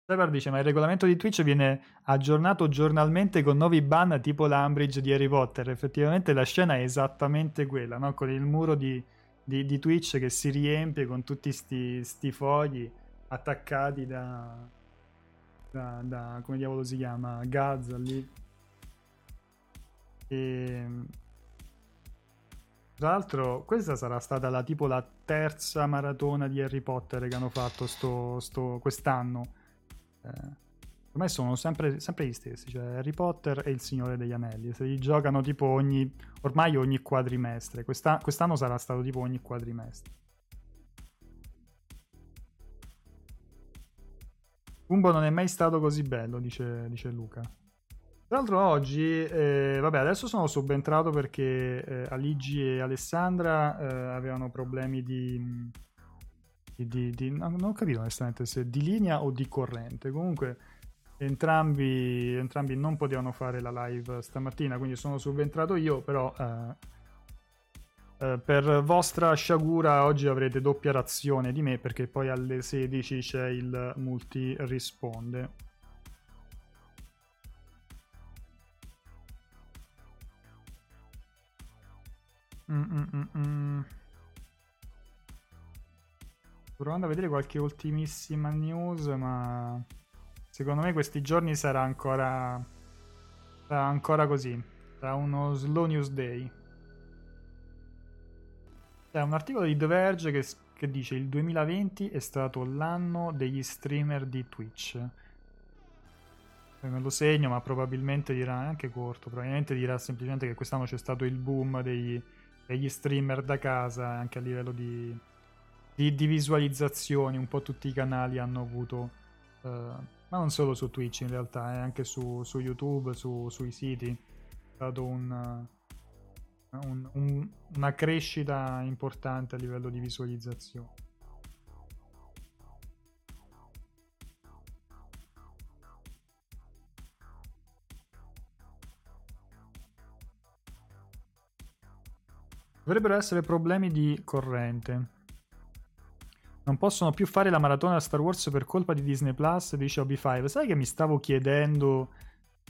Speaker 1: Trevor dice ma il regolamento di Twitch viene aggiornato giornalmente con nuovi ban tipo l'Ambridge di Harry Potter effettivamente la scena è esattamente quella no? con il muro di, di, di, Twitch che si riempie con tutti questi fogli attaccati da, da, da, come diavolo si chiama Gaza lì e Tra l'altro, questa sarà stata la, tipo la terza maratona di Harry Potter che hanno fatto sto, sto, quest'anno. Eh, ormai sono sempre, sempre, gli stessi, cioè Harry Potter e il Signore degli Anelli. Se li giocano tipo ogni, ormai ogni quadrimestre. Questa, quest'anno sarà stato tipo ogni quadrimestre. Umbo non è mai stato così bello, dice, dice Luca. Tra l'altro oggi, eh, vabbè, adesso sono subentrato perché eh, Aligi e Alessandra eh, avevano problemi di, di, di, di non ho capito onestamente se di linea o di corrente. Comunque entrambi, entrambi non potevano fare la live stamattina, quindi sono subentrato io, però eh, per vostra sciagura oggi avrete doppia razione di me perché poi alle 16 c'è il multi risponde. Mm-mm-mm. Provando a vedere qualche ultimissima news, ma secondo me questi giorni sarà ancora, sarà ancora così. Sarà uno slow news day. C'è un articolo di The Verge che, che dice il 2020 è stato l'anno degli streamer di Twitch. Me lo segno, ma probabilmente dirà, è anche corto, probabilmente dirà semplicemente che quest'anno c'è stato il boom degli e gli streamer da casa anche a livello di, di, di visualizzazioni un po' tutti i canali hanno avuto uh, ma non solo su Twitch in realtà eh, anche su, su YouTube su, sui siti è stato un, un, un, una crescita importante a livello di visualizzazione Dovrebbero essere problemi di corrente. Non possono più fare la maratona Star Wars per colpa di Disney Plus, dice OB5. Sai che mi stavo chiedendo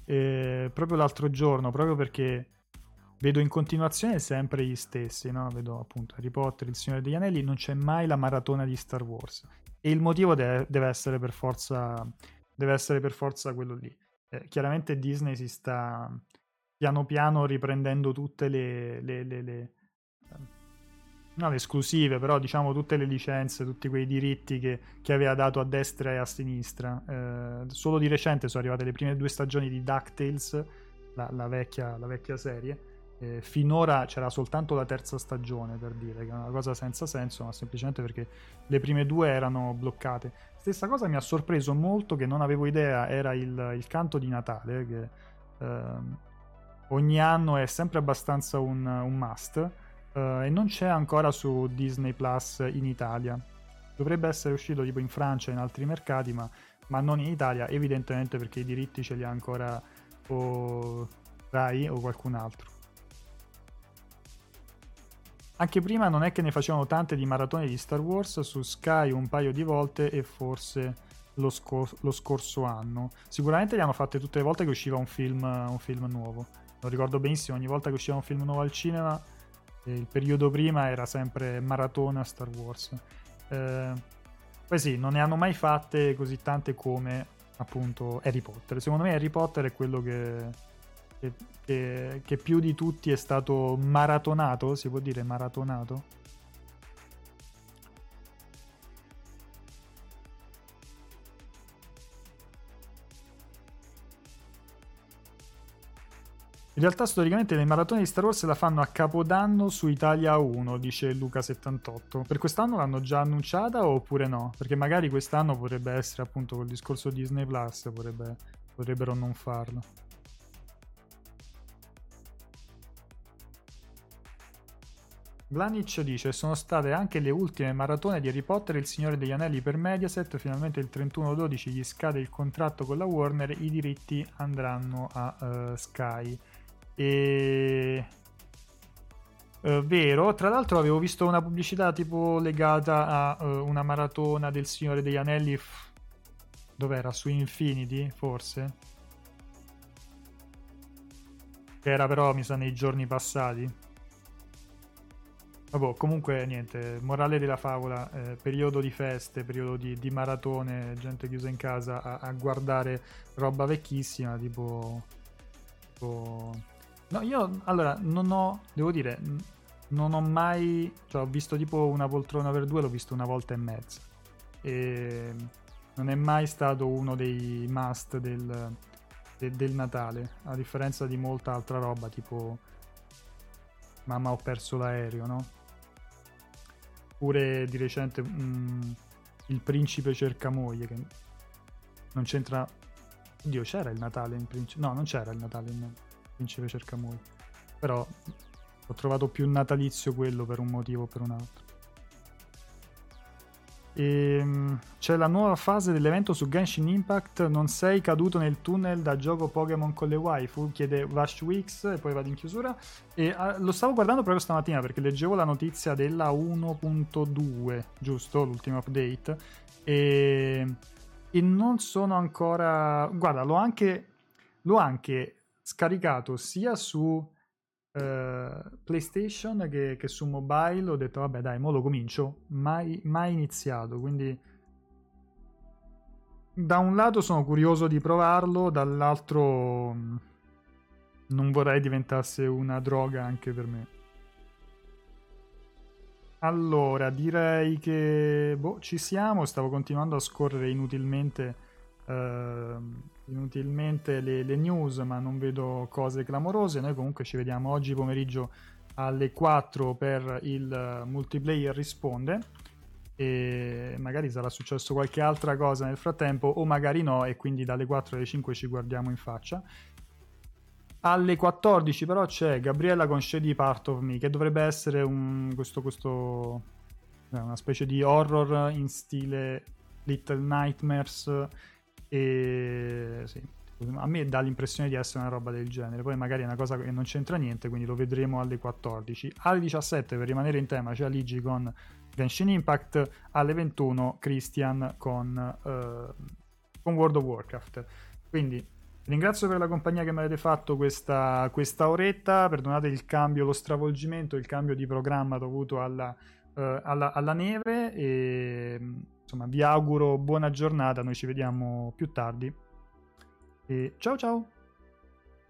Speaker 1: eh, proprio l'altro giorno, proprio perché vedo in continuazione sempre gli stessi, no? Vedo appunto Harry Potter, Il Signore degli Anelli, non c'è mai la maratona di Star Wars. E il motivo de- deve, essere per forza, deve essere per forza quello lì. Eh, chiaramente Disney si sta piano piano riprendendo tutte le, le, le, le non le esclusive, però diciamo tutte le licenze, tutti quei diritti che, che aveva dato a destra e a sinistra. Eh, solo di recente sono arrivate le prime due stagioni di DuckTales, la, la, vecchia, la vecchia, serie. Eh, finora c'era soltanto la terza stagione, per dire, che è una cosa senza senso, ma semplicemente perché le prime due erano bloccate. Stessa cosa mi ha sorpreso molto, che non avevo idea, era il, il canto di Natale, che eh, ogni anno è sempre abbastanza un, un must uh, e non c'è ancora su Disney Plus in Italia. Dovrebbe essere uscito tipo in Francia e in altri mercati, ma, ma non in Italia, evidentemente perché i diritti ce li ha ancora o Rai o qualcun altro. Anche prima non è che ne facevano tante di maratone di Star Wars su Sky un paio di volte e forse lo, scor- lo scorso anno. Sicuramente le hanno fatte tutte le volte che usciva un film, un film nuovo. Lo ricordo benissimo, ogni volta che usciva un film nuovo al cinema il periodo prima era sempre maratona Star Wars. Eh, poi sì, non ne hanno mai fatte così tante come appunto Harry Potter. Secondo me Harry Potter è quello che, che, che, che più di tutti è stato maratonato, si può dire maratonato? In realtà storicamente le maratone di Star Wars la fanno a Capodanno su Italia 1, dice Luca78. Per quest'anno l'hanno già annunciata oppure no? Perché magari quest'anno potrebbe essere appunto col discorso Disney Plus, potrebbe, potrebbero non farlo. Blanic dice sono state anche le ultime maratone di Harry Potter e il Signore degli Anelli per Mediaset, finalmente il 31-12 gli scade il contratto con la Warner, i diritti andranno a uh, Sky. E... Uh, vero, tra l'altro avevo visto una pubblicità tipo legata a uh, una maratona del Signore degli Anelli. Dov'era? Su Infinity, forse? Era però, mi sa, nei giorni passati. Vabbè, comunque niente, morale della favola, eh, periodo di feste, periodo di, di, maratone, gente chiusa in casa a, a guardare roba vecchissima, tipo, tipo No, io allora non ho, devo dire, non ho mai... Cioè, ho visto tipo una poltrona per due, l'ho visto una volta e mezza. E non è mai stato uno dei must del, de, del Natale, a differenza di molta altra roba, tipo Mamma ho perso l'aereo, no? Pure di recente mh, mm, Il principe cerca moglie, che non c'entra... Oddio, c'era il Natale in principe... No, non c'era il Natale in principe cerca moglie. Però ho trovato più natalizio quello per un motivo o per un altro. E, ehm, c'è la nuova fase dell'evento su Genshin Impact. Non sei caduto nel tunnel da gioco Pokémon con le waifu? Chiede Vash Weeks e poi vado in chiusura. E uh, lo stavo guardando proprio stamattina perché leggevo la notizia della 1.2, giusto? L'ultimo update. E, e non sono ancora. Guarda, l'ho anche, l'ho anche scaricato sia su Uh, PlayStation che, che, su mobile ho detto vabbè dai, mo lo comincio, mai, mai iniziato, quindi da un lato sono curioso di provarlo, dall'altro mm, non vorrei diventasse una droga anche per me. Allora, direi che boh, ci siamo, stavo continuando a scorrere inutilmente uh, inutilmente le, le, news, ma non vedo cose clamorose. Noi comunque ci vediamo oggi pomeriggio alle 4 per il multiplayer risponde. E magari sarà successo qualche altra cosa nel frattempo, o magari no, e quindi dalle 4 alle 5 ci guardiamo in faccia. Alle 14 però c'è Gabriella con Shady Part of Me, che dovrebbe essere un, questo, questo, eh, una specie di horror in stile Little Nightmares e sì, a me dà l'impressione di essere una roba del genere. Poi magari è una cosa che non c'entra niente, quindi lo vedremo alle 14. Alle 17, per rimanere in tema, c'è Aligi con Genshin Impact. Alle 21, Christian con, uh, con World of Warcraft. Quindi ringrazio per la compagnia che mi avete fatto questa, questa oretta. Perdonate il cambio, lo stravolgimento, il cambio di programma dovuto alla, uh, alla, alla neve. E insomma, vi auguro buona giornata, noi ci vediamo più tardi. E ciao ciao!